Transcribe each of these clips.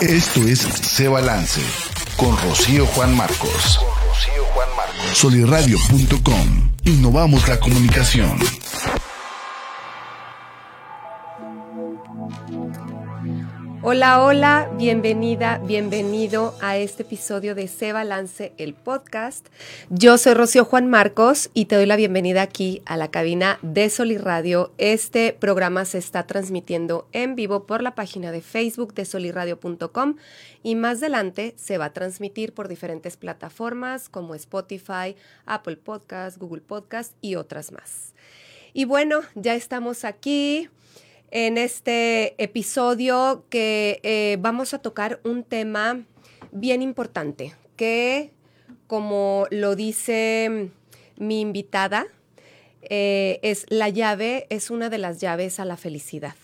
Esto es Se Balance con Rocío Juan Marcos. Soliradio.com. Innovamos la comunicación. Hola, hola, bienvenida, bienvenido a este episodio de Se Balance, el podcast. Yo soy Rocío Juan Marcos y te doy la bienvenida aquí a la cabina de Soliradio. Este programa se está transmitiendo en vivo por la página de Facebook de soliradio.com y más adelante se va a transmitir por diferentes plataformas como Spotify, Apple Podcast, Google Podcast y otras más. Y bueno, ya estamos aquí en este episodio que eh, vamos a tocar un tema bien importante, que como lo dice mi invitada, eh, es la llave, es una de las llaves a la felicidad.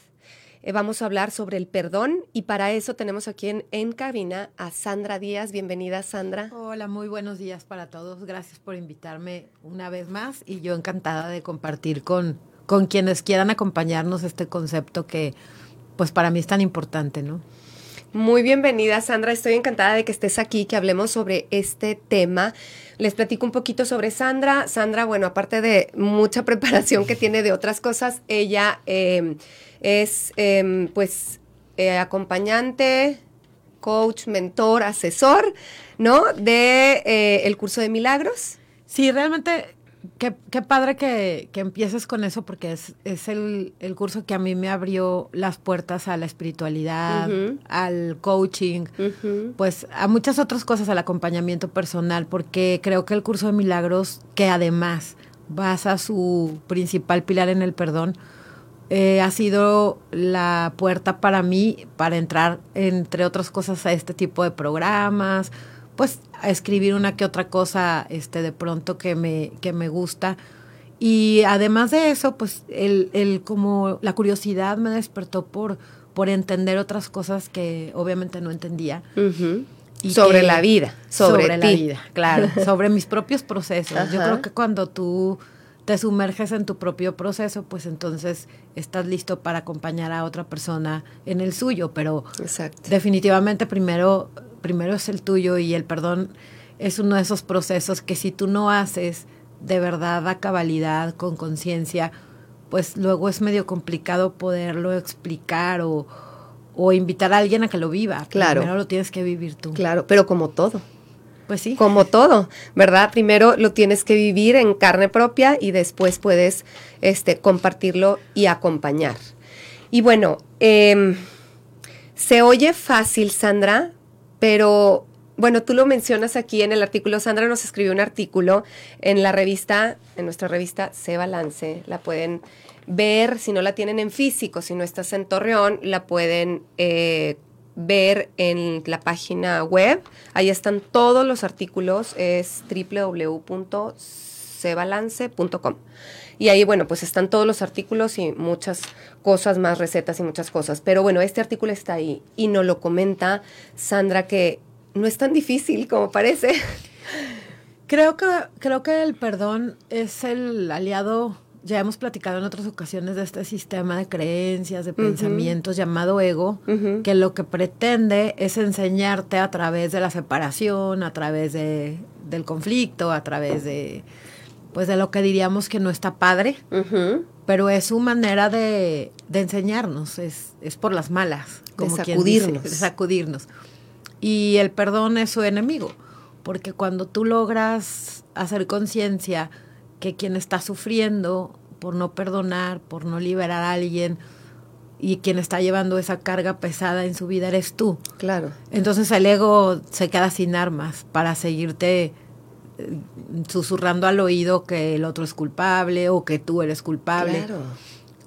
Eh, vamos a hablar sobre el perdón y para eso tenemos aquí en, en cabina a Sandra Díaz. Bienvenida, Sandra. Hola, muy buenos días para todos. Gracias por invitarme una vez más y yo encantada de compartir con, con quienes quieran acompañarnos este concepto que pues para mí es tan importante, ¿no? Muy bienvenida, Sandra. Estoy encantada de que estés aquí, que hablemos sobre este tema. Les platico un poquito sobre Sandra. Sandra, bueno, aparte de mucha preparación que tiene de otras cosas, ella eh, es eh, pues eh, acompañante, coach, mentor, asesor, ¿no? De eh, el curso de milagros. Sí, realmente Qué, qué, padre que, que, empieces con eso porque es, es el, el, curso que a mí me abrió las puertas a la espiritualidad, uh -huh. al coaching, uh -huh. pues a muchas otras cosas, al acompañamiento personal, porque creo que el curso de milagros, que además basa su principal pilar en el perdón, eh, ha sido la puerta para mí para entrar, entre otras cosas, a este tipo de programas, pues a escribir una que otra cosa este de pronto que me, que me gusta. Y además de eso, pues el, el como la curiosidad me despertó por, por entender otras cosas que obviamente no entendía. Uh -huh. Y sobre que, la vida, sobre, sobre la vida, claro, sobre mis propios procesos. Ajá. Yo creo que cuando tú te sumerges en tu propio proceso, pues entonces estás listo para acompañar a otra persona en el suyo, pero Exacto. definitivamente primero primero es el tuyo y el perdón es uno de esos procesos que si tú no haces de verdad a cabalidad, con conciencia, pues luego es medio complicado poderlo explicar o, o, invitar a alguien a que lo viva. Claro. Primero lo tienes que vivir tú. Claro, pero como todo. Pues sí. Como todo, ¿verdad? Primero lo tienes que vivir en carne propia y después puedes este, compartirlo y acompañar. Y bueno, eh, se oye fácil, Sandra, pero bueno, tú lo mencionas aquí en el artículo. Sandra nos escribió un artículo en la revista, en nuestra revista Se Balance. La pueden ver, si no la tienen en físico, si no estás en Torreón, la pueden eh, ver en la página web. Ahí están todos los artículos, es www.cebalance.com. Y ahí, bueno, pues están todos los artículos y muchas cosas más, recetas y muchas cosas. Pero bueno, este artículo está ahí y nos lo comenta Sandra que no es tan difícil como parece. Creo que, creo que el perdón es el aliado, ya hemos platicado en otras ocasiones de este sistema de creencias, de uh -huh. pensamientos llamado ego, uh -huh. que lo que pretende es enseñarte a través de la separación, a través de, del conflicto, a través de pues de lo que diríamos que no está padre, uh -huh. pero es su manera de, de enseñarnos, es, es, por las malas, como de sacudirnos. Dice, de sacudirnos. Y el perdón es su enemigo, porque cuando tú logras hacer conciencia que quien está sufriendo por no perdonar, por no liberar a alguien, y quien está llevando esa carga pesada en su vida eres tú. Claro. Entonces el ego se queda sin armas para seguirte susurrando al oído que el otro es culpable o que tú eres culpable. Claro.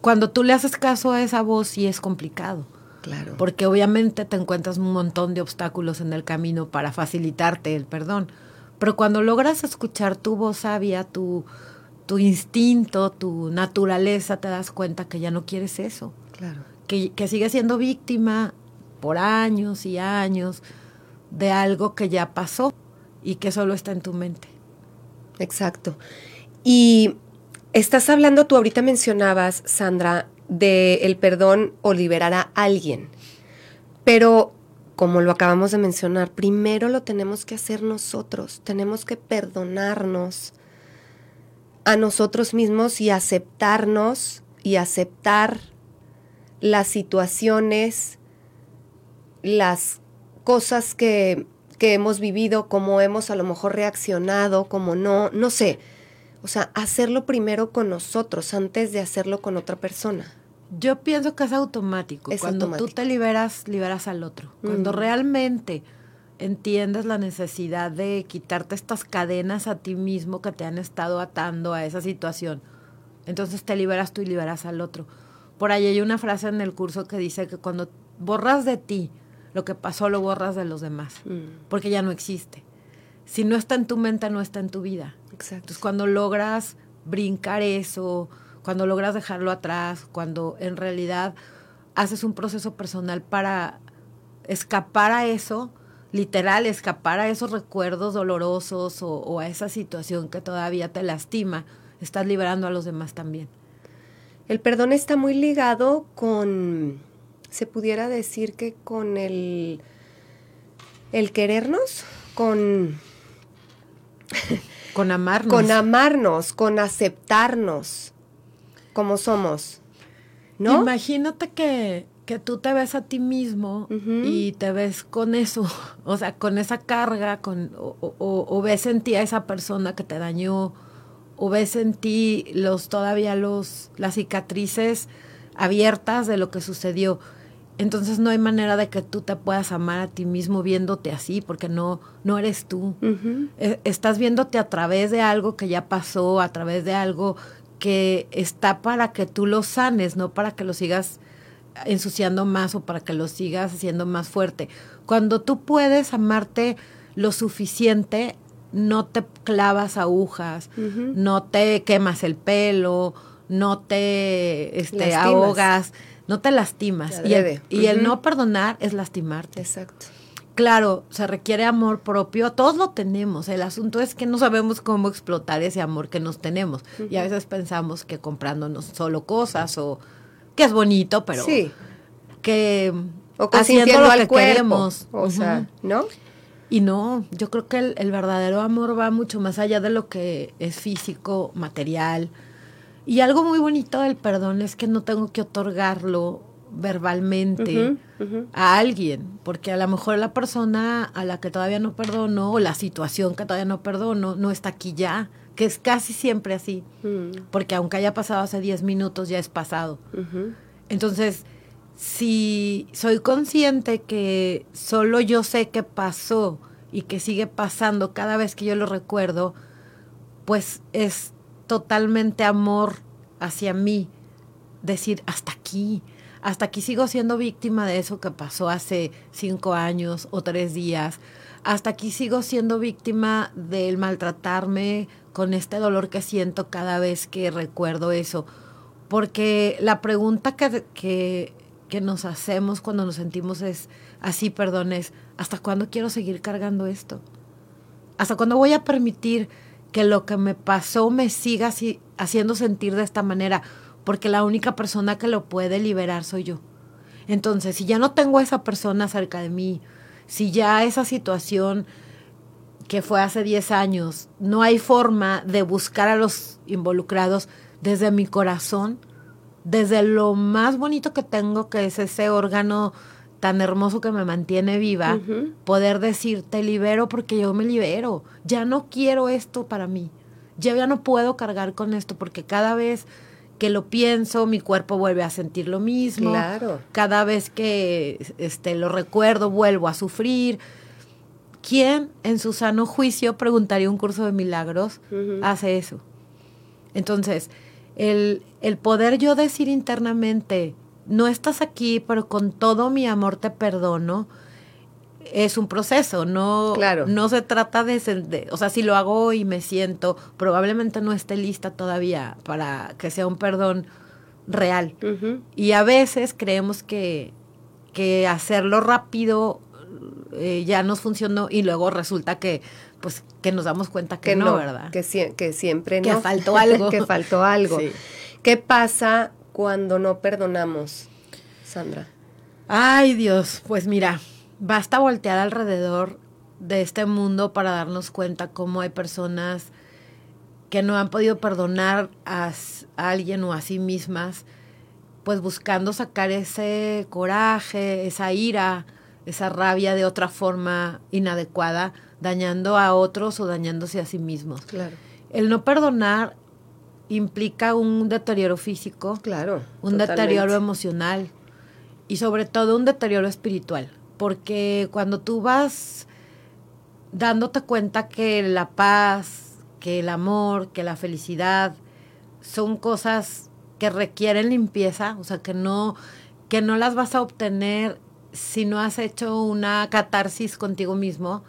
Cuando tú le haces caso a esa voz sí es complicado. Claro. Porque obviamente te encuentras un montón de obstáculos en el camino para facilitarte el perdón. Pero cuando logras escuchar tu voz sabia, tu, tu instinto, tu naturaleza, te das cuenta que ya no quieres eso. Claro. Que, que sigues siendo víctima por años y años de algo que ya pasó y que solo está en tu mente. Exacto. Y estás hablando, tú ahorita mencionabas, Sandra, de el perdón o liberar a alguien. Pero como lo acabamos de mencionar, primero lo tenemos que hacer nosotros, tenemos que perdonarnos a nosotros mismos y aceptarnos y aceptar las situaciones, las cosas que, que hemos vivido, como hemos a lo mejor reaccionado, como no, no sé. O sea, hacerlo primero con nosotros antes de hacerlo con otra persona. Yo pienso que es automático. Es Cuando automático. tú te liberas, liberas al otro. Cuando Mm. realmente entiendes la necesidad de quitarte estas cadenas a ti mismo que te han estado atando a esa situación, entonces te liberas tú y liberas al otro. Por ahí hay una frase en el curso que dice que cuando borras de ti lo que pasó, lo borras de los demás, Mm, porque ya no existe. Si no está en tu mente, no está en tu vida. exacto. Entonces, cuando logras brincar eso, cuando logras dejarlo atrás, cuando en realidad haces un proceso personal para escapar a eso, literal, escapar a esos recuerdos dolorosos o, o a esa situación que todavía te lastima, estás liberando a los demás también. El perdón está muy ligado con, se pudiera decir que con el, el querernos, con, Con amarnos. con amarnos, con aceptarnos como somos. ¿No? Imagínate que, que tú te ves a ti mismo y te ves con eso, o sea, con esa carga, con, o, o- o ves en ti a esa persona que te dañó, o ves en ti los todavía los las cicatrices abiertas de lo que sucedió. Entonces no hay manera de que tú te puedas amar a ti mismo viéndote así, porque no, no eres tú. Eh, estás viéndote a través de algo que ya pasó, a través de algo que está para que tú lo sanes, no para que lo sigas ensuciando más o para que lo sigas haciendo más fuerte. Cuando tú puedes amarte lo suficiente, no te clavas agujas, no te quemas el pelo, no te este, ahogas, no te lastimas. Te Y el, y el no perdonar es lastimarte. Exacto. Claro, se requiere amor propio, todos lo tenemos. El asunto es que no sabemos cómo explotar ese amor que nos tenemos. Y a veces pensamos que comprándonos solo cosas o que es bonito, pero sí. que O haciendo lo al que cuerpo. queremos. O sea. ¿no? Y no, yo creo que el, el verdadero amor va mucho más allá de lo que es físico, material. Y algo muy bonito del perdón es que no tengo que otorgarlo verbalmente a alguien, porque a lo mejor la persona a la que todavía no perdono o la situación que todavía no perdono no está aquí ya, que es casi siempre así, Mm, porque aunque haya pasado hace 10 minutos ya es pasado. Entonces, si soy consciente que solo yo sé qué pasó y que sigue pasando cada vez que yo lo recuerdo, pues es totalmente amor hacia mí. Decir, hasta aquí, hasta aquí sigo siendo víctima de eso que pasó hace cinco años o tres días. Hasta aquí sigo siendo víctima del maltratarme con este dolor que siento cada vez que recuerdo eso. Porque la pregunta que, que, nos hacemos cuando nos sentimos es así, perdón, es, ¿hasta cuándo quiero seguir cargando esto? ¿Hasta cuándo voy a permitir que lo que me pasó me siga así, haciendo sentir de esta manera? Porque la única persona que lo puede liberar soy yo. Entonces, si ya no tengo a esa persona cerca de mí, si ya esa situación que fue hace 10 años, no hay forma de buscar a los involucrados desde mi corazón, desde lo más bonito que tengo, que es ese órgano tan hermoso que me mantiene viva, poder decir, te libero porque yo me libero, ya no quiero esto para mí, ya, ya no puedo cargar con esto porque cada vez que lo pienso, mi cuerpo vuelve a sentir lo mismo, Claro. cada vez que este, lo recuerdo vuelvo a sufrir. ¿Quién en su sano juicio, preguntaría un curso de milagros, hace eso? Entonces, el, el poder yo decir internamente, no estás aquí, pero con todo mi amor te perdono, es un proceso, no, Claro. no se trata de, o sea, si lo hago y me siento, probablemente no esté lista todavía para que sea un perdón real. Y a veces creemos que, que hacerlo rápido eh, ya nos funcionó y luego resulta que pues que nos damos cuenta que, que no, no, ¿verdad? Que, sie- que siempre Que no. faltó algo. que faltó algo. Sí. ¿Qué pasa cuando no perdonamos, Sandra? Ay, Dios, pues mira, basta voltear alrededor de este mundo para darnos cuenta cómo hay personas que no han podido perdonar a, a alguien o a sí mismas, pues buscando sacar ese coraje, esa ira, esa rabia de otra forma inadecuada, dañando a otros o dañándose a sí mismos. Claro. El no perdonar implica un deterioro físico, Claro. un totalmente. deterioro emocional y sobre todo un deterioro espiritual, porque cuando tú vas dándote cuenta que la paz, que el amor, que la felicidad son cosas que requieren limpieza, o sea, que no que no las vas a obtener si no has hecho una catarsis contigo mismo,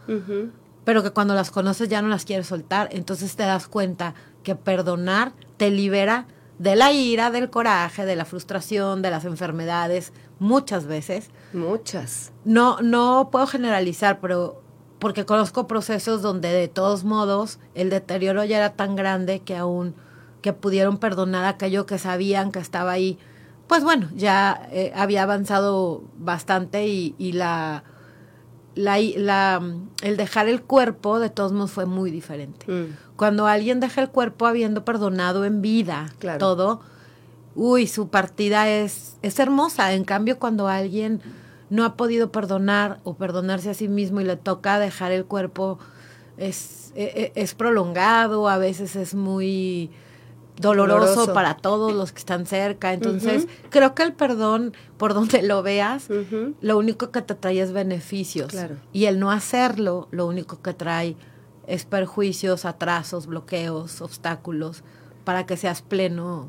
pero que cuando las conoces ya no las quieres soltar, entonces te das cuenta que perdonar te libera de la ira, del coraje, de la frustración, de las enfermedades, muchas veces. Muchas. No, no puedo generalizar, pero porque conozco procesos donde de todos modos el deterioro ya era tan grande que aún que pudieron perdonar aquello que sabían que estaba ahí, pues bueno, ya eh, había avanzado bastante y, y la, la, la, el dejar el cuerpo de todos modos fue muy diferente. Mm. Cuando alguien deja el cuerpo habiendo perdonado en vida Claro. todo, uy, su partida es, es hermosa. En cambio, cuando alguien no ha podido perdonar o perdonarse a sí mismo y le toca dejar el cuerpo, es, e- e- es prolongado, a veces es muy doloroso, Doloroso. para todos los que están cerca. Entonces, creo que el perdón, por donde lo veas, lo único que te trae es beneficios. Claro. Y el no hacerlo, lo único que trae es perjuicios, atrasos, bloqueos, obstáculos, para que seas pleno.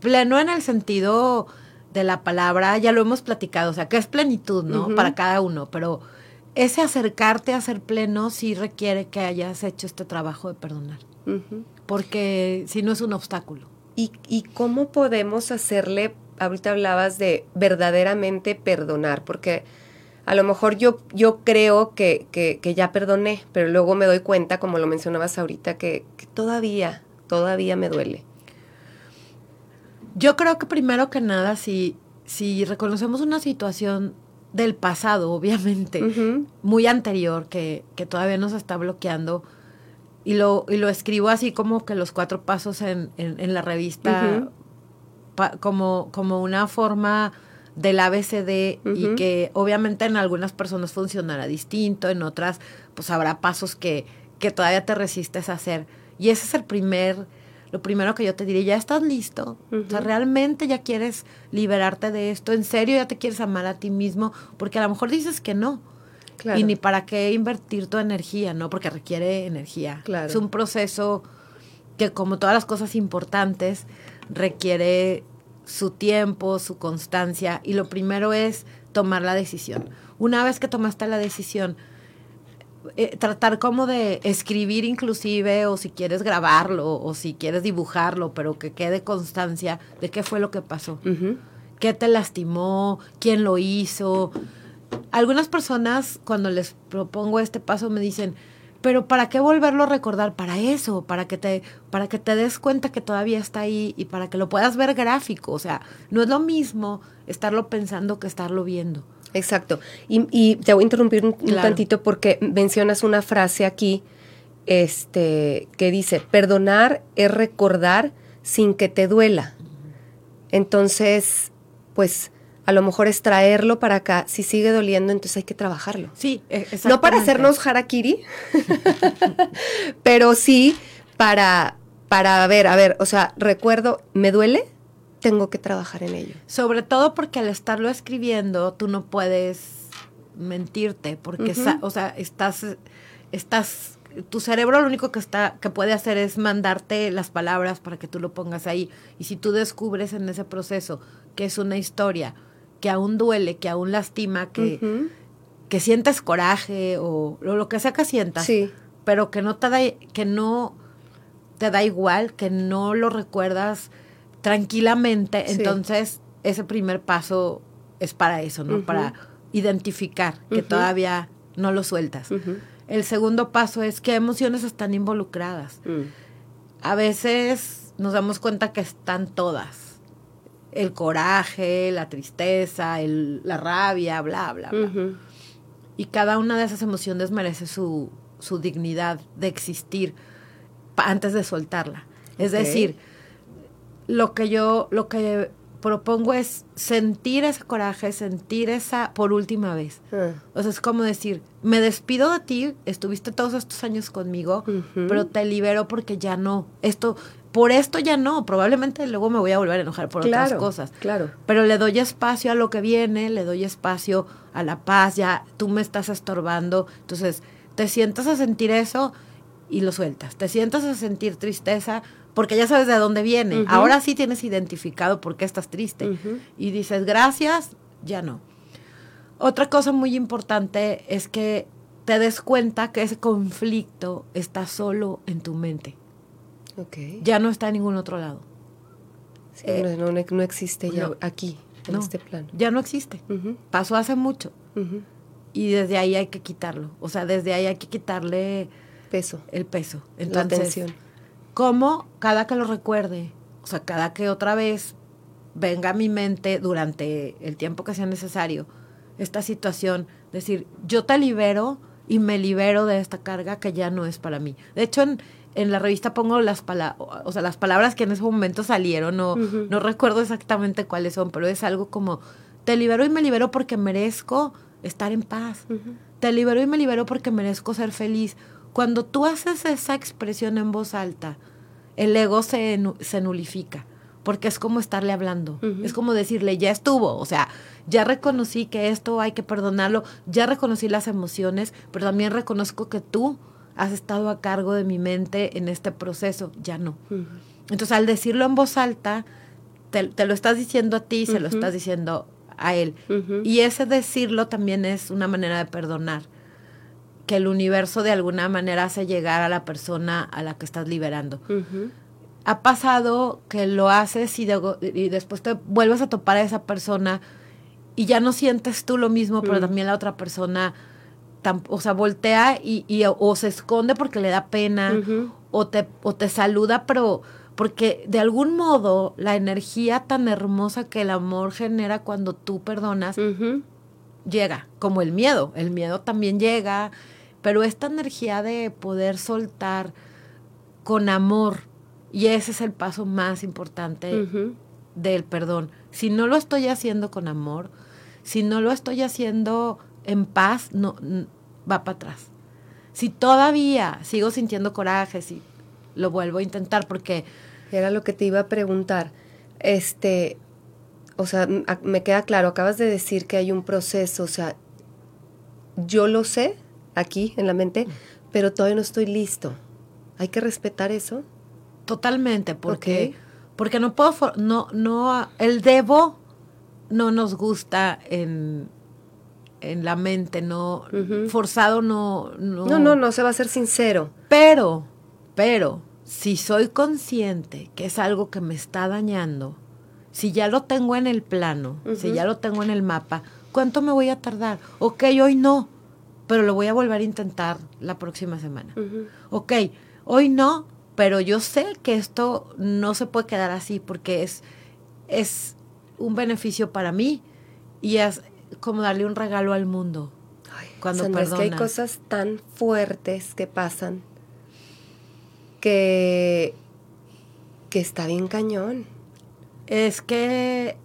Pleno en el sentido de la palabra, ya lo hemos platicado, o sea, que es plenitud, ¿no? Para cada uno, pero ese acercarte a ser pleno sí requiere que hayas hecho este trabajo de perdonar. Porque si no es un obstáculo. ¿Y, ¿Y cómo podemos hacerle, ahorita hablabas de verdaderamente perdonar? Porque a lo mejor yo, yo creo que, que, que ya perdoné, pero luego me doy cuenta, como lo mencionabas ahorita, que, que todavía, todavía me duele. Yo creo que primero que nada, si, si reconocemos una situación del pasado, obviamente, muy anterior, que, que todavía nos está bloqueando, y lo, y lo escribo así como que los cuatro pasos en, en, en la revista, pa- como, como una forma del ABCD y que obviamente en algunas personas funcionará distinto, en otras pues habrá pasos que, que todavía te resistes a hacer. Y ese es el primer, lo primero que yo te diría, ya estás listo, o sea, realmente ya quieres liberarte de esto, en serio ya te quieres amar a ti mismo, porque a lo mejor dices que no. Claro. Y ni para qué invertir tu energía, ¿no? Porque requiere energía. Claro. Es un proceso que, como todas las cosas importantes, requiere su tiempo, su constancia. Y lo primero es tomar la decisión. Una vez que tomaste la decisión, eh, tratar como de escribir inclusive, o si quieres grabarlo, o si quieres dibujarlo, pero que quede constancia de qué fue lo que pasó qué te lastimó, quién lo hizo. Algunas personas cuando les propongo este paso me dicen, pero ¿para qué volverlo a recordar? Para eso, para que te, para que te des cuenta que todavía está ahí y para que lo puedas ver gráfico. O sea, no es lo mismo estarlo pensando que estarlo viendo. Exacto. Y, y te voy a interrumpir un, un tantito porque mencionas una frase aquí este, que dice, perdonar es recordar sin que te duela. Entonces, pues a lo mejor es traerlo para acá. Si sigue doliendo, entonces hay que trabajarlo. Sí, e- No para exactamente. hacernos harakiri, pero sí para, para ver, a ver, o sea, recuerdo, ¿me duele? Tengo que trabajar en ello. Sobre todo porque al estarlo escribiendo, tú no puedes mentirte, porque, o sea, estás, estás, tu cerebro lo único que está, que puede hacer es mandarte las palabras para que tú lo pongas ahí. Y si tú descubres en ese proceso que es una historia que aún duele, que aún lastima, que, que sientes coraje o, o lo que sea que sientas, Sí. pero que no te da, que no te da igual, que no lo recuerdas tranquilamente, Sí. entonces ese primer paso es para eso, ¿no? Para identificar que todavía no lo sueltas. El segundo paso es qué emociones están involucradas. Mm. A veces nos damos cuenta que están todas. El coraje, la tristeza, el- la rabia, bla, bla, bla. Y cada una de esas emociones merece su, su dignidad de existir antes de soltarla. Es decir, lo que yo, lo que propongo es sentir ese coraje, sentir esa por última vez. Ah. O sea, es como decir, me despido de ti, estuviste todos estos años conmigo, pero te libero porque ya no. Esto, por esto ya no. Probablemente luego me voy a volver a enojar por otras cosas. Claro. Pero le doy espacio a lo que viene, le doy espacio a la paz, ya tú me estás estorbando. Entonces, te sientas a sentir eso y lo sueltas. Te sientas a sentir tristeza porque ya sabes de dónde viene. Ahora sí tienes identificado por qué estás triste. Y dices, gracias, ya no. Otra cosa muy importante es que te des cuenta que ese conflicto está solo en tu mente. Okay. Ya no está en ningún otro lado. Eh, no, existe ya aquí, en este plano. Ya no existe. Pasó hace mucho. Y desde ahí hay que quitarlo. O sea, desde ahí hay que quitarle peso. El peso. Entonces, la atención. ¿Cómo cada que lo recuerde? O sea, cada que otra vez venga a mi mente durante el tiempo que sea necesario esta situación, decir, yo te libero y me libero de esta carga que ya no es para mí. De hecho, en, en la revista pongo las palabras, o sea, las palabras que en ese momento salieron, no, no recuerdo exactamente cuáles son, pero es algo como, te libero y me libero porque merezco estar en paz. Te libero y me libero porque merezco ser feliz. Cuando tú haces esa expresión en voz alta, el ego se, se nulifica, porque es como estarle hablando, es como decirle, ya estuvo, o sea, ya reconocí que esto hay que perdonarlo, ya reconocí las emociones, pero también reconozco que tú has estado a cargo de mi mente en este proceso, ya no. Entonces, al decirlo en voz alta, te, lo estás diciendo a ti, se lo estás diciendo a él. Y ese decirlo también es una manera de perdonar, que el universo de alguna manera hace llegar a la persona a la que estás liberando. Ha pasado que lo haces y, y, después te vuelves a topar a esa persona y ya no sientes tú lo mismo, pero también la otra persona o sea, voltea y, o se esconde porque le da pena o, te, o te saluda, pero porque de algún modo la energía tan hermosa que el amor genera cuando tú perdonas llega, como el miedo. El miedo también llega, pero esta energía de poder soltar con amor, y ese es el paso más importante del perdón. Si no lo estoy haciendo con amor, si no lo estoy haciendo en paz, no, va para atrás. Si todavía sigo sintiendo coraje, si lo vuelvo a intentar porque... Era lo que te iba a preguntar. Este, o sea, me queda claro, acabas de decir que hay un proceso, o sea, yo lo sé aquí en la mente, pero todavía no estoy listo. ¿Hay que respetar eso? Totalmente, porque, porque no puedo, no, no, el debo no nos gusta en, en la mente, no forzado no, no No, no, no se va a ser sincero. Pero, pero si soy consciente que es algo que me está dañando, si ya lo tengo en el plano, si ya lo tengo en el mapa, ¿cuánto me voy a tardar? Ok, hoy no, pero lo voy a volver a intentar la próxima semana. Ok, hoy no, pero yo sé que esto no se puede quedar así porque es, es un beneficio para mí y es, como darle un regalo al mundo. cuando Es que hay cosas tan fuertes que pasan que, que está bien cañón. Es que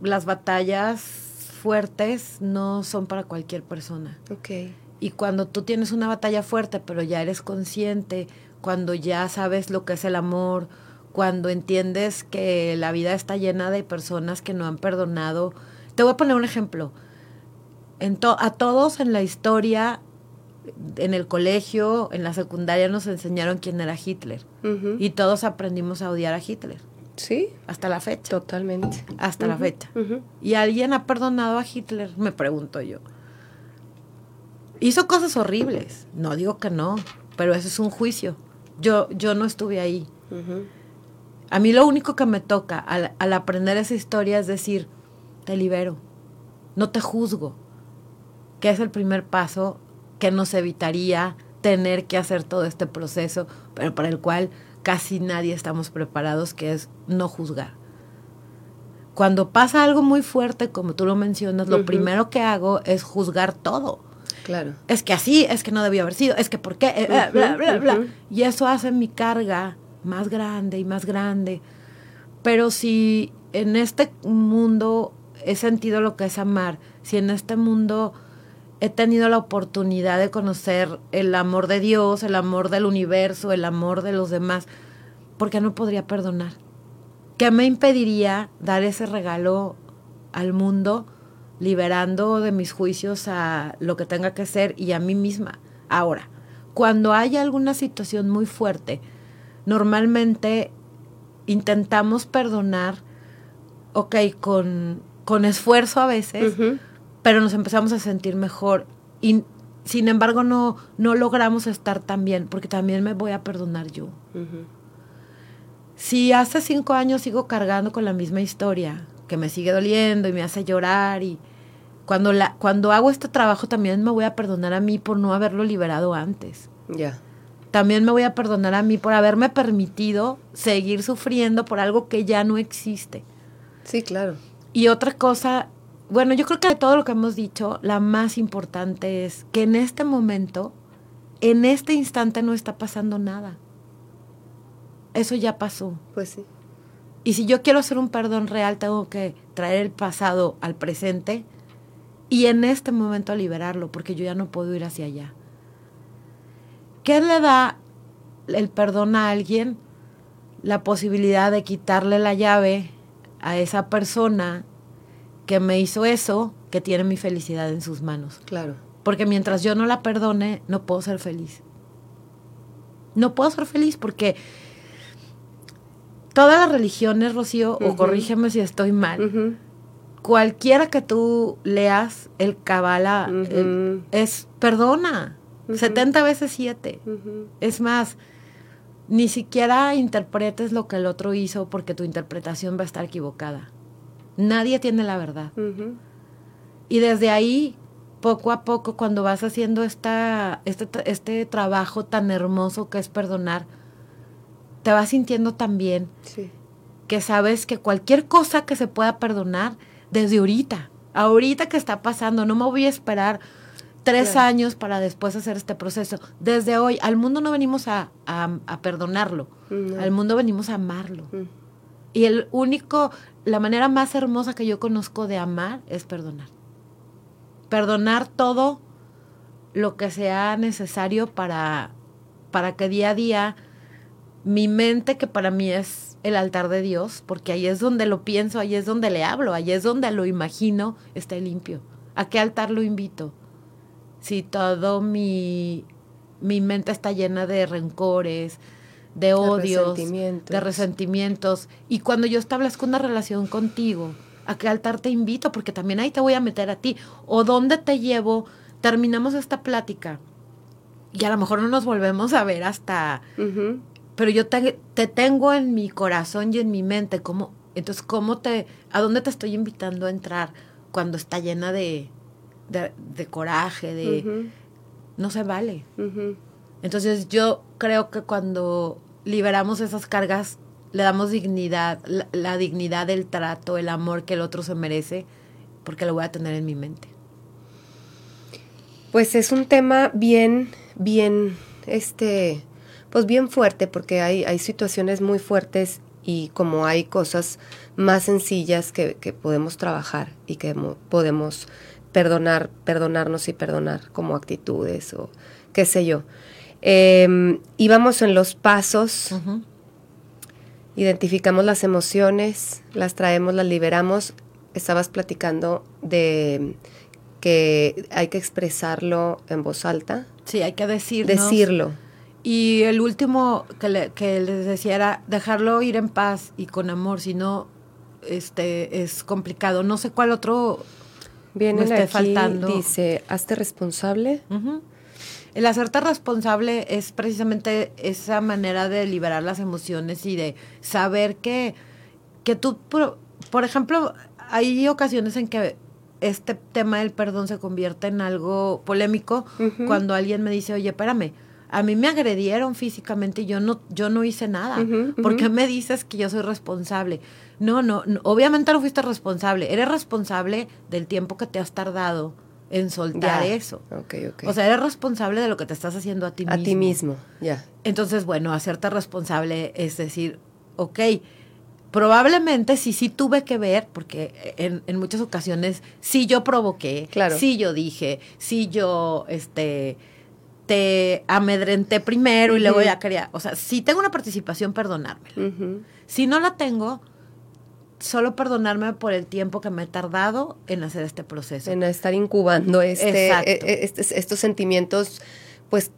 las batallas fuertes no son para cualquier persona. Ok. Y cuando tú tienes una batalla fuerte, pero ya eres consciente, cuando ya sabes lo que es el amor, cuando entiendes que la vida está llena de personas que no han perdonado, te voy a poner un ejemplo. En a todos en la historia, en el colegio, en la secundaria nos enseñaron quién era Hitler. Y todos aprendimos a odiar a Hitler. Sí. Hasta la fecha. Totalmente. Hasta la fecha. ¿Y alguien ha perdonado a Hitler? Me pregunto yo. Hizo cosas horribles. No digo que no, pero eso es un juicio. Yo, yo no estuve ahí. A mí lo único que me toca al aprender esa historia es decir, te libero, no te juzgo, que es el primer paso que nos evitaría tener que hacer todo este proceso, pero para el cual casi nadie estamos preparados, que es no juzgar. cuando pasa algo muy fuerte, como tú lo mencionas, lo primero que hago es juzgar todo. Claro. Es que así, es que no debió haber sido, es que por qué, eh, eh, bla, bla, bla. Y eso hace mi carga más grande y más grande. Pero si en este mundo he sentido lo que es amar, si en este mundo he tenido la oportunidad de conocer el amor de Dios, el amor del universo, el amor de los demás, ¿por qué no podría perdonar? ¿Qué me impediría dar ese regalo al mundo, liberando de mis juicios a lo que tenga que ser y a mí misma? Ahora, cuando hay alguna situación muy fuerte, normalmente intentamos perdonar, ok, con, con esfuerzo a veces, pero nos empezamos a sentir mejor y sin embargo no, no logramos estar tan bien, porque también me voy a perdonar yo. Si hace cinco años sigo cargando con la misma historia, que me sigue doliendo y me hace llorar y cuando, la, cuando hago este trabajo también me voy a perdonar a mí por no haberlo liberado antes. Ya. También me voy a perdonar a mí por haberme permitido seguir sufriendo por algo que ya no existe. Sí, claro. Y otra cosa, bueno, yo creo que de todo lo que hemos dicho, la más importante es que en este momento, en este instante no está pasando nada. Eso ya pasó. Pues sí. Y si yo quiero hacer un perdón real, tengo que traer el pasado al presente y en este momento liberarlo, porque yo ya no puedo ir hacia allá. ¿Qué le da el perdón a alguien? La posibilidad de quitarle la llave a esa persona que me hizo eso, que tiene mi felicidad en sus manos. Claro. Porque mientras yo no la perdone, no puedo ser feliz. No puedo ser feliz porque todas las religiones, Rocío, o corrígeme si estoy mal, cualquiera que tú leas, el Kabbalah, es perdona. 70 veces 7. Es más, ni siquiera interpretes lo que el otro hizo porque tu interpretación va a estar equivocada. Nadie tiene la verdad. Y desde ahí, poco a poco, cuando vas haciendo esta, este, este trabajo tan hermoso que es perdonar, te vas sintiendo tan bien que sabes que cualquier cosa que se pueda perdonar, desde ahorita, ahorita que está pasando, no me voy a esperar tres años para después hacer este proceso. Desde hoy, al mundo no venimos a, perdonarlo, al mundo venimos a amarlo. Mm. Y el único, la manera más hermosa que yo conozco de amar es perdonar. Perdonar todo lo que sea necesario para, para que día a día mi mente, que para mí es el altar de Dios, porque ahí es donde lo pienso, ahí es donde le hablo, ahí es donde lo imagino, esté limpio. ¿A qué altar lo invito? Si todo mi, mi mente está llena de rencores, de odios, de resentimientos. Y cuando yo establezco una relación contigo, ¿a qué altar te invito? Porque también ahí te voy a meter a ti. ¿O dónde te llevo? Terminamos esta plática y a lo mejor no nos volvemos a ver hasta... Pero yo te, te, tengo en mi corazón y en mi mente. ¿cómo, entonces, ¿cómo te... ¿A dónde te estoy invitando a entrar cuando está llena de, de, coraje, de... No se vale. Entonces yo creo que cuando liberamos esas cargas, le damos dignidad, la, dignidad del trato, el amor que el otro se merece, porque lo voy a tener en mi mente. Pues es un tema bien, bien, este, pues bien fuerte, porque hay, hay situaciones muy fuertes y como hay cosas más sencillas que, que podemos trabajar y que podemos perdonar, perdonarnos y perdonar como actitudes o qué sé yo. Eh, íbamos en los pasos, identificamos las emociones, las traemos, las liberamos. Estabas platicando de que hay que expresarlo en voz alta. Sí, hay que decirlo. Decirlo. Y el último que, que les decía era dejarlo ir en paz y con amor, si no, este, es complicado. No sé cuál otro Viene aquí, faltando. dice, hazte responsable. El hacerte responsable es precisamente esa manera de liberar las emociones y de saber que, que tú, por, ejemplo, hay ocasiones en que este tema del perdón se convierte en algo polémico cuando alguien me dice, oye, espérame, a mí me agredieron físicamente y yo no, yo no hice nada. ¿Por qué me dices que yo soy responsable? No, no, obviamente no fuiste responsable. Eres responsable del tiempo que te has tardado en soltar eso. O sea, eres responsable de lo que te estás haciendo a ti mismo. A ti mismo, ya. Entonces, bueno, hacerte responsable es decir, ok, probablemente sí, sí tuve que ver, porque en, en muchas ocasiones sí yo provoqué, claro. sí yo dije, sí yo, este, te amedrenté primero y luego ya quería, o sea, si tengo una participación, perdonármela. Si no la tengo, solo perdonarme por el tiempo que me he tardado en hacer este proceso. En estar incubando este, e, e, este, estos sentimientos, pues,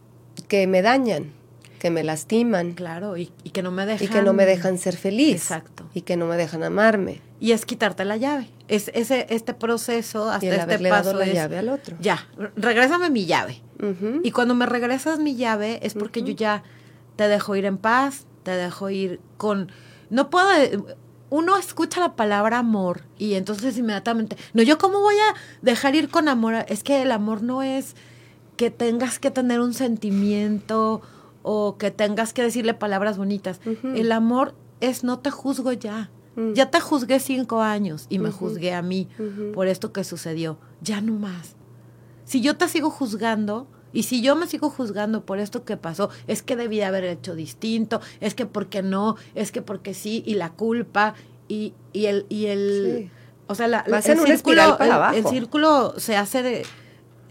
que me dañan que me lastiman. Claro, y, que no me dejan. Y que no me dejan ser feliz. Exacto. Y que no me dejan amarme. Y es quitarte la llave. Es ese este proceso hasta este paso dado la llave al otro. Ya, regrésame mi llave. Y cuando me regresas mi llave es porque yo ya te dejo ir en paz, te dejo ir con no puedo uno escucha la palabra amor y entonces inmediatamente, no, yo cómo voy a dejar ir con amor? Es que el amor no es que tengas que tener un sentimiento o que tengas que decirle palabras bonitas. El amor es no te juzgo ya. Mm. Ya te juzgué cinco años y me juzgué a mí por esto que sucedió. Ya no más. Si yo te sigo juzgando y si yo me sigo juzgando por esto que pasó, es que debía haber hecho distinto, es que porque no, es que porque sí, y la culpa y, y el... Y el O sea, la, el, círculo, el, círculo se hace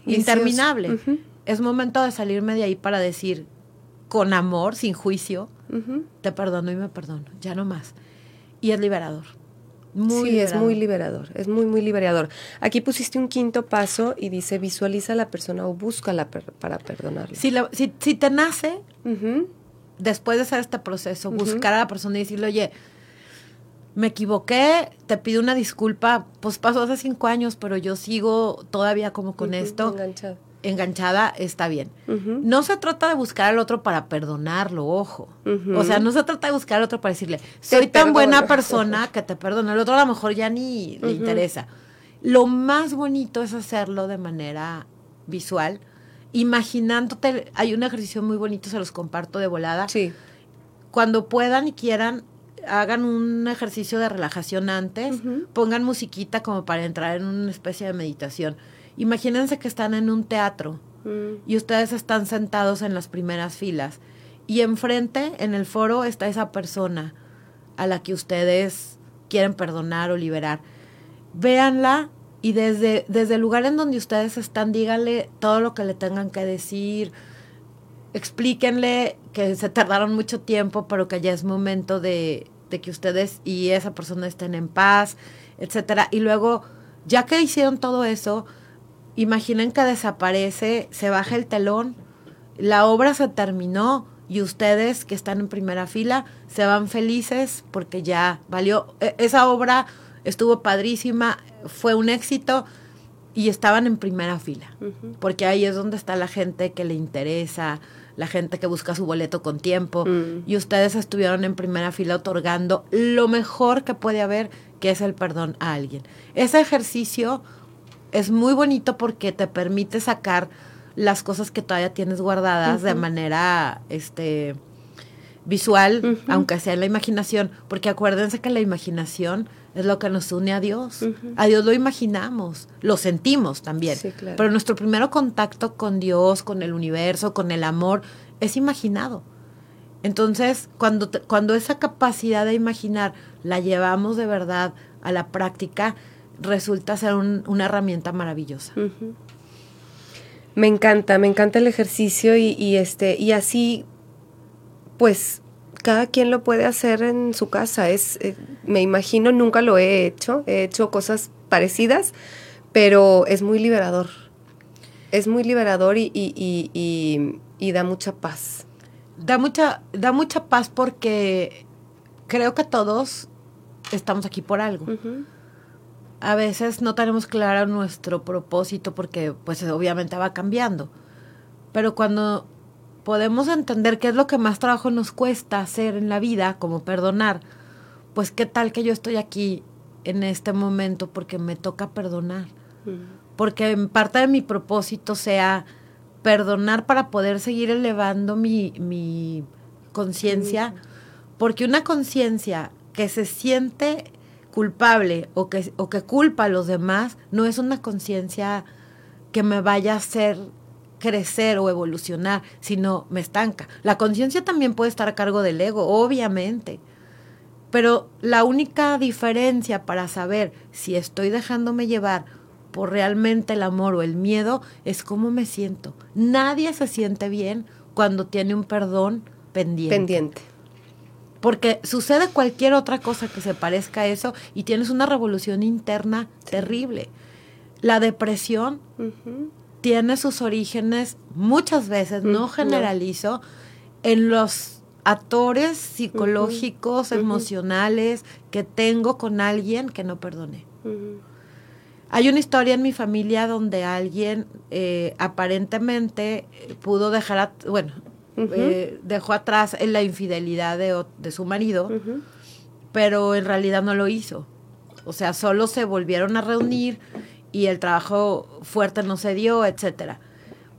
interminable. Es momento de salirme de ahí para decir, con amor, sin juicio, te perdono y me perdono, ya no más. Y es liberador. Muy sí, es muy liberador, es muy, muy liberador. Aquí pusiste un quinto paso y dice, visualiza a la persona o búscala para perdonarla. Si, si, te nace, después de hacer este proceso, buscar a la persona y decirle, oye, me equivoqué, te pido una disculpa, pues pasó hace cinco años, pero yo sigo todavía como con esto. Enganchado enganchada, está bien. No se trata de buscar al otro para perdonarlo, ojo. O sea, no se trata de buscar al otro para decirle, soy tan buena persona que te perdono. El otro a lo mejor ya ni le interesa. Lo más bonito es hacerlo de manera visual, imaginándote. Hay un ejercicio muy bonito, se los comparto de volada. Sí. Cuando puedan y quieran, hagan un ejercicio de relajación antes, pongan musiquita como para entrar en una especie de meditación Imagínense que están en un teatro mm. y ustedes están sentados en las primeras filas y enfrente, en el foro, está esa persona a la que ustedes quieren perdonar o liberar. Véanla y desde, desde el lugar en donde ustedes están, díganle todo lo que le tengan que decir. Explíquenle que se tardaron mucho tiempo, pero que ya es momento de, de que ustedes y esa persona estén en paz, etcétera. Y luego, ya que hicieron todo eso, imaginen que desaparece, se baja el telón, la obra se terminó y ustedes que están en primera fila se van felices porque ya valió, e, esa obra estuvo padrísima, fue un éxito y estaban en primera fila, porque ahí es donde está la gente que le interesa, la gente que busca su boleto con tiempo, mm. y ustedes estuvieron en primera fila otorgando lo mejor que puede haber, que es el perdón a alguien. Ese ejercicio es muy bonito porque te permite sacar las cosas que todavía tienes guardadas de manera este visual, aunque sea en la imaginación, porque acuérdense que la imaginación es lo que nos une a Dios. A Dios lo imaginamos, lo sentimos también. Pero nuestro primer contacto con Dios, con el universo, con el amor, es imaginado. Entonces, cuando, cuando esa capacidad de imaginar la llevamos de verdad a la práctica, resulta ser una herramienta maravillosa. Me encanta, me encanta el ejercicio y, este, y así, pues, cada quien lo puede hacer en su casa. Es, eh, me imagino, nunca lo he hecho, he hecho cosas parecidas, pero es muy liberador. Es muy liberador y, y, da mucha paz. Da mucha, da mucha paz porque creo que todos estamos aquí por algo a veces no tenemos claro nuestro propósito porque pues obviamente va cambiando. Pero cuando podemos entender qué es lo que más trabajo nos cuesta hacer en la vida, como perdonar, pues qué tal que yo estoy aquí en este momento porque me toca perdonar. Mm. Porque en parte de mi propósito sea perdonar para poder seguir elevando mi, mi conciencia, porque una conciencia que se siente culpable o que, o que culpa a los demás no es una conciencia que me vaya a hacer crecer o evolucionar, sino me estanca. La conciencia también puede estar a cargo del ego, obviamente. Pero la única diferencia para saber si estoy dejándome llevar por realmente el amor o el miedo es cómo me siento. Nadie se siente bien cuando tiene un perdón pendiente. Pendiente. Porque sucede cualquier otra cosa que se parezca a eso y tienes una revolución interna terrible. La depresión tiene sus orígenes muchas veces, no generalizo, en los actores psicológicos, emocionales que tengo con alguien que no perdoné. Hay una historia en mi familia donde alguien eh, aparentemente pudo dejar, bueno, eh, dejó atrás la infidelidad de, de su marido, pero en realidad no lo hizo. O sea, solo se volvieron a reunir y el trabajo fuerte no se dio, etcétera.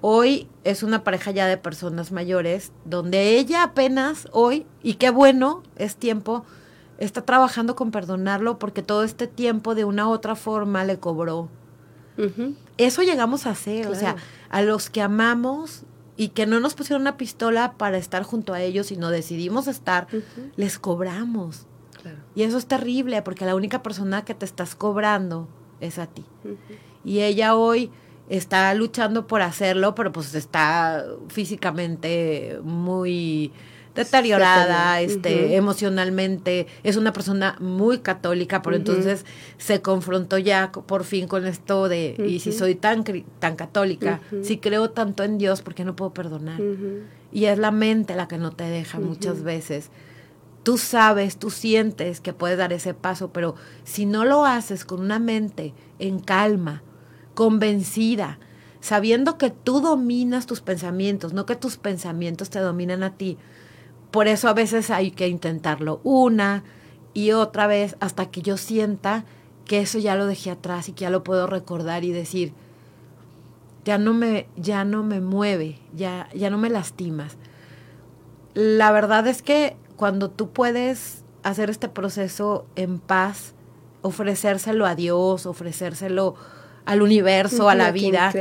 Hoy es una pareja ya de personas mayores, donde ella apenas hoy, y qué bueno, es tiempo, está trabajando con perdonarlo porque todo este tiempo de una u otra forma le cobró. Eso llegamos a hacer, o sea, a los que amamos y que no nos pusieron una pistola para estar junto a ellos, sino decidimos estar, les cobramos. Y eso es terrible porque la única persona que te estás cobrando es a ti. Y ella hoy está luchando por hacerlo, pero pues está físicamente muy deteriorada, este, emocionalmente, es una persona muy católica, pero entonces se confrontó ya por fin con esto de, y si soy tan, tan católica, si creo tanto en Dios, ¿por qué no puedo perdonar? Y es la mente la que no te deja muchas veces. Tú sabes, tú sientes que puedes dar ese paso, pero si no lo haces con una mente en calma, convencida, sabiendo que tú dominas tus pensamientos, no que tus pensamientos te dominan a ti, por eso a veces hay que intentarlo una y otra vez hasta que yo sienta que eso ya lo dejé atrás y que ya lo puedo recordar y decir, ya no me, ya no me mueve, ya, ya no me lastimas. La verdad es que cuando tú puedes hacer este proceso en paz, ofrecérselo a Dios, ofrecérselo al universo, a la vida,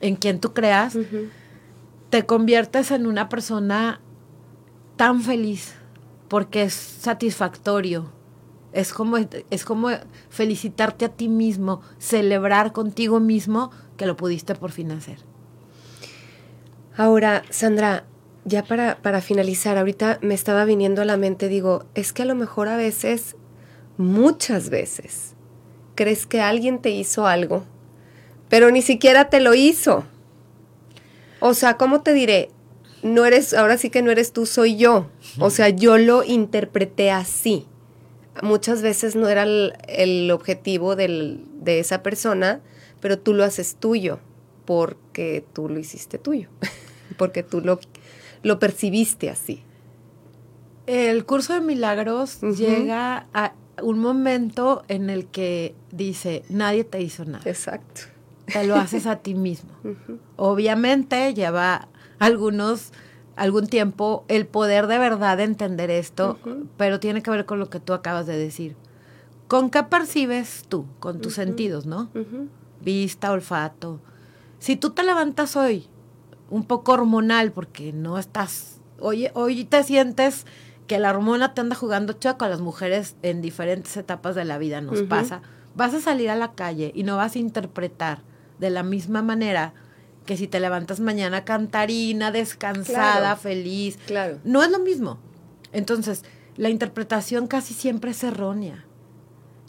en quien tú creas, te conviertes en una persona tan feliz porque es satisfactorio. Es como, es como felicitarte a ti mismo, celebrar contigo mismo que lo pudiste por fin hacer. Ahora, Sandra, ya para, para finalizar, ahorita me estaba viniendo a la mente, digo, es que a lo mejor a veces, muchas veces, crees que alguien te hizo algo, pero ni siquiera te lo hizo. O sea, ¿cómo te diré? No eres, ahora sí que no eres tú, soy yo. O sea, yo lo interpreté así. Muchas veces no era el, objetivo de esa persona, pero tú lo haces tuyo porque tú lo hiciste tuyo, porque tú lo lo percibiste así? El curso de milagros llega a un momento en el que dice, nadie te hizo nada. Exacto. Te lo haces a ti mismo. Obviamente lleva algunos algún tiempo el poder de verdad de entender esto, pero tiene que ver con lo que tú acabas de decir. ¿Con qué percibes tú? Con tus sentidos, ¿no? Vista, olfato. Si tú te levantas hoy un poco hormonal porque no estás, hoy, hoy te sientes que la hormona te anda jugando chueco a las mujeres en diferentes etapas de la vida nos pasa, vas a salir a la calle y no vas a interpretar de la misma manera que si te levantas mañana cantarina, descansada, feliz. Claro. No es lo mismo. Entonces, la interpretación casi siempre es errónea.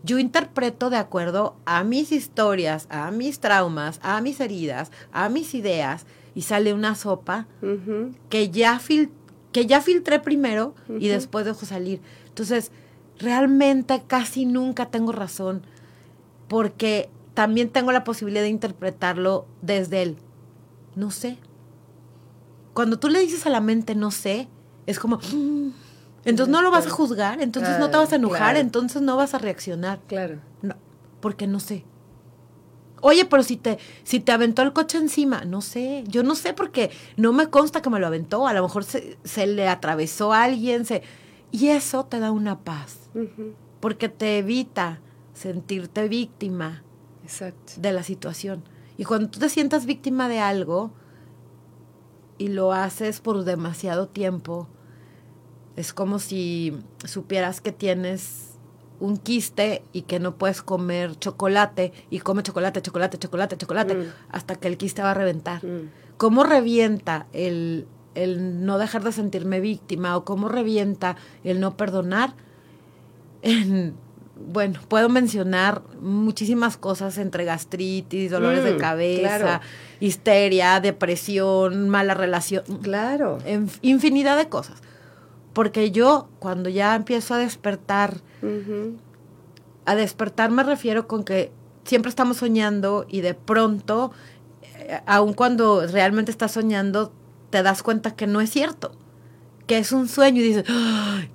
Yo interpreto de acuerdo a mis historias, a mis traumas, a mis heridas, a mis ideas, y sale una sopa que, ya que ya filtré primero y después dejo salir. Entonces, realmente casi nunca tengo razón porque también tengo la posibilidad de interpretarlo desde él. No sé. Cuando tú le dices a la mente no sé, es como... Mm". Entonces no lo vas a juzgar, entonces no te vas a enojar, entonces no vas a reaccionar. Claro. No, porque no sé. Oye, pero si te, si te aventó el coche encima, no sé, yo no sé porque no me consta que me lo aventó, a lo mejor se, se le atravesó a alguien, se, y eso te da una paz, porque te evita sentirte víctima de la situación. Y cuando tú te sientas víctima de algo y lo haces por demasiado tiempo, es como si supieras que tienes un quiste y que no puedes comer chocolate y come chocolate, chocolate, chocolate, chocolate, mm. hasta que el quiste va a reventar. Mm. ¿Cómo revienta el, el, no dejar de sentirme víctima o cómo revienta el no perdonar? Bueno, puedo mencionar muchísimas cosas entre gastritis, dolores de mm, cabeza, histeria, depresión, mala relación. Claro. infinidad de cosas. Porque yo, cuando ya empiezo a despertar, a despertar me refiero con que siempre estamos soñando y de pronto, eh, aun cuando realmente estás soñando, te das cuenta que no es cierto, que es un sueño y dices,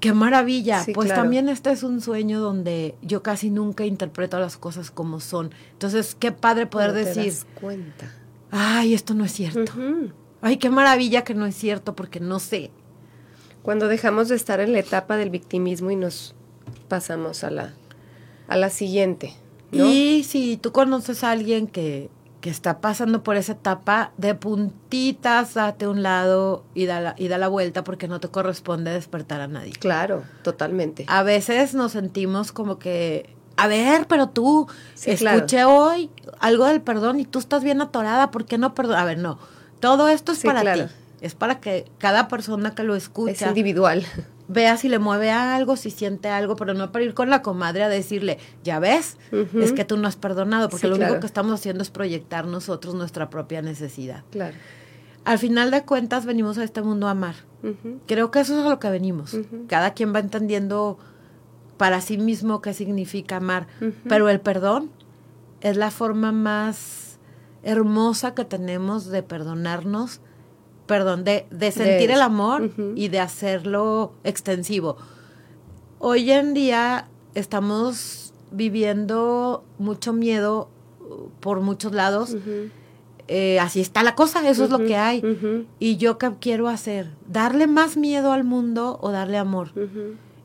¡qué maravilla! pues también este es un sueño donde yo casi nunca interpreto las cosas como son. Entonces, qué padre poder decir, cuenta. Ay, esto no es cierto. Ay, qué maravilla que no es cierto porque no sé. Cuando dejamos de estar en la etapa del victimismo y nos pasamos a la, a la siguiente. Y si tú conoces a alguien que, que, está pasando por esa etapa, de puntitas, date un lado y da, la, y da la vuelta porque no te corresponde despertar a nadie. Claro, totalmente. A veces nos sentimos como que, a ver, pero tú escuché hoy algo del perdón y tú estás bien atorada, ¿por qué no perdón? A ver, no, todo esto es para ti es para que cada persona que lo escucha. Es individual. Vea si le mueve algo, si siente algo, pero no para ir con la comadre a decirle, ya ves, es que tú no has perdonado, porque lo único que estamos haciendo es proyectar nosotros nuestra propia necesidad. Claro. Al final de cuentas, venimos a este mundo a amar. Creo que eso es a lo que venimos. Cada quien va entendiendo para sí mismo qué significa amar. Pero el perdón es la forma más hermosa que tenemos de perdonarnos perdón, de, de sentir el amor y de hacerlo extensivo. Hoy en día estamos viviendo mucho miedo por muchos lados. Eh, así está la cosa, eso es lo que hay. Y yo qué quiero hacer? ¿Darle más miedo al mundo o darle amor?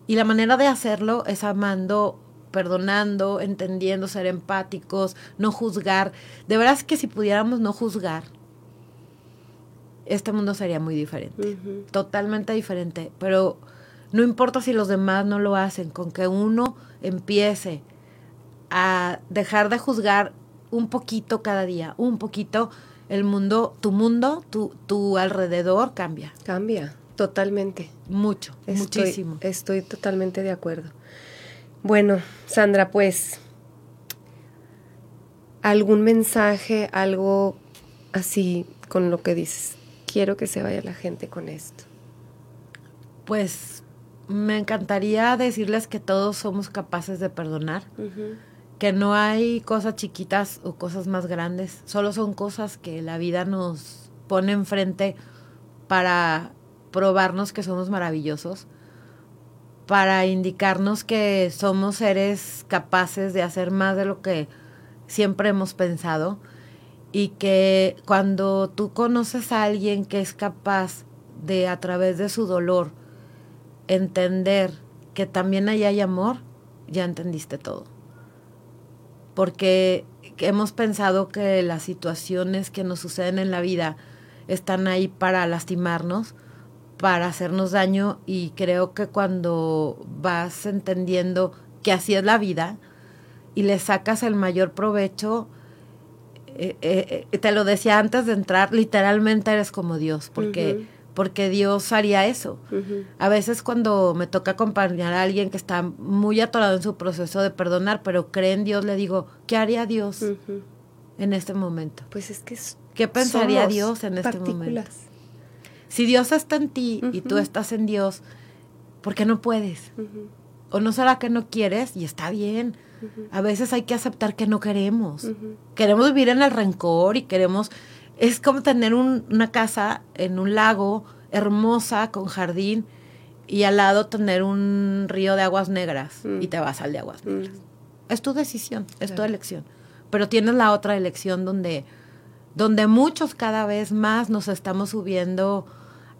Y la manera de hacerlo es amando, perdonando, entendiendo, ser empáticos, no juzgar. De verdad es que si pudiéramos no juzgar, este mundo sería muy diferente, totalmente diferente. Pero no importa si los demás no lo hacen, con que uno empiece a dejar de juzgar un poquito cada día, un poquito, el mundo, tu mundo, tu, tu alrededor cambia. Cambia, totalmente. Mucho, muchísimo. Estoy totalmente de acuerdo. Bueno, Sandra, pues, ¿algún mensaje, algo así con lo que dices? Quiero que se vaya la gente con esto? Pues me encantaría decirles que todos somos capaces de perdonar, que no hay cosas chiquitas o cosas más grandes, solo son cosas que la vida nos pone enfrente para probarnos que somos maravillosos, para indicarnos que somos seres capaces de hacer más de lo que siempre hemos pensado y que cuando tú conoces a alguien que es capaz de a través de su dolor entender que también ahí hay amor, ya entendiste todo. Porque hemos pensado que las situaciones que nos suceden en la vida están ahí para lastimarnos, para hacernos daño y creo que cuando vas entendiendo que así es la vida y le sacas el mayor provecho, eh, eh, te lo decía antes de entrar, literalmente eres como Dios, porque, porque Dios haría eso. A veces cuando me toca acompañar a alguien que está muy atorado en su proceso de perdonar, pero cree en Dios, le digo, ¿qué haría Dios en este momento? Pues es que ¿Qué pensaría Dios en este momento? Si Dios está en ti y tú estás en Dios, ¿por qué no puedes? ¿O no será que no quieres? Y está bien a veces hay que aceptar que no queremos. Queremos vivir en el rencor y queremos... Es como tener una casa en un lago hermosa con jardín y al lado tener un río de aguas negras y te vas al de aguas negras. Es tu decisión, es tu elección. pero tienes la otra elección donde, donde muchos cada vez más nos estamos subiendo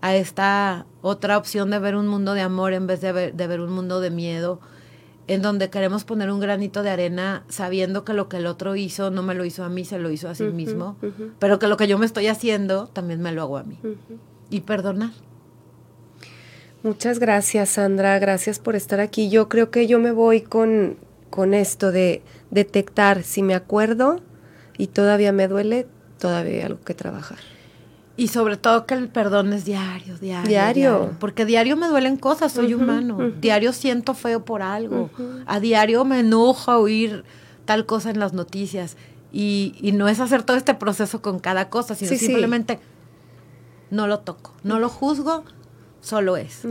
a esta otra opción de ver un mundo de amor en vez de ver, de ver un mundo de miedo, en donde queremos poner un granito de arena sabiendo que lo que el otro hizo no me lo hizo a mí, se lo hizo a sí mismo, pero que lo que yo me estoy haciendo también me lo hago a mí. Y perdonar. Muchas gracias, Sandra. Gracias por estar aquí. Yo creo que yo me voy con, con esto de detectar si me acuerdo y todavía me duele, todavía hay algo que trabajar. Y sobre todo que el perdón es diario, diario. Diario. Porque diario me duelen cosas, soy humano. Diario siento feo por algo. A diario me enoja oír tal cosa en las noticias. Y, y, no es hacer todo este proceso con cada cosa, sino simplemente no lo toco, no lo juzgo, solo es.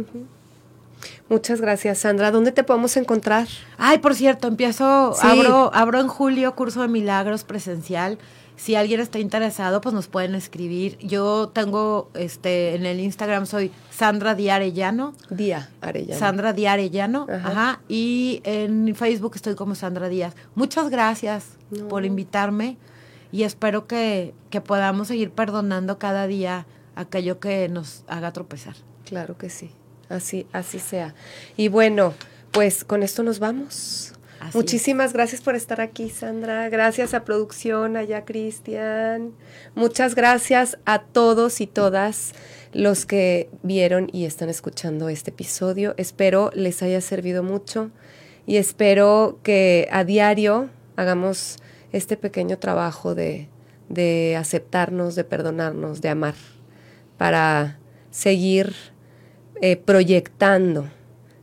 Muchas gracias, Sandra. ¿Dónde te podemos encontrar? Ay, por cierto, empiezo, abro, abro en julio curso de milagros presencial. Si alguien está interesado, pues nos pueden escribir. Yo tengo este en el Instagram soy Sandra Diarellano. Día Arellano. Sandra Diarellano. Ajá. Ajá. Y en Facebook estoy como Sandra Díaz. Muchas gracias por invitarme y espero que, que podamos seguir perdonando cada día aquello que nos haga tropezar. Claro que sí. Así, así sea. Y bueno, pues con esto nos vamos. Así Muchísimas es. gracias por estar aquí, Sandra. Gracias a producción, allá Cristian. Muchas gracias a todos y todas los que vieron y están escuchando este episodio. Espero les haya servido mucho y espero que a diario hagamos este pequeño trabajo de, de aceptarnos, de perdonarnos, de amar, para seguir eh, proyectando,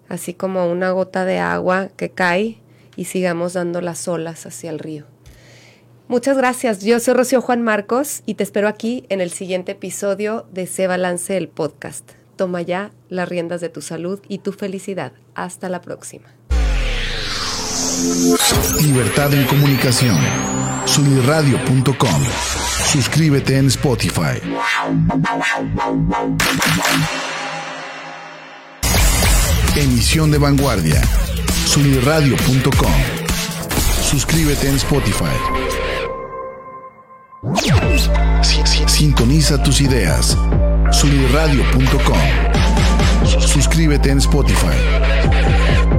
así como una gota de agua que cae y sigamos dando las olas hacia el río. Muchas gracias. Yo soy Rocío Juan Marcos y te espero aquí en el siguiente episodio de Se Balance el Podcast. Toma ya las riendas de tu salud y tu felicidad. Hasta la próxima. Libertad en comunicación. Suscríbete en Spotify. Emisión de vanguardia. Sunirradio.com. Suscríbete en Spotify. Sintoniza tus ideas. Sunirradio.com. Suscríbete en Spotify.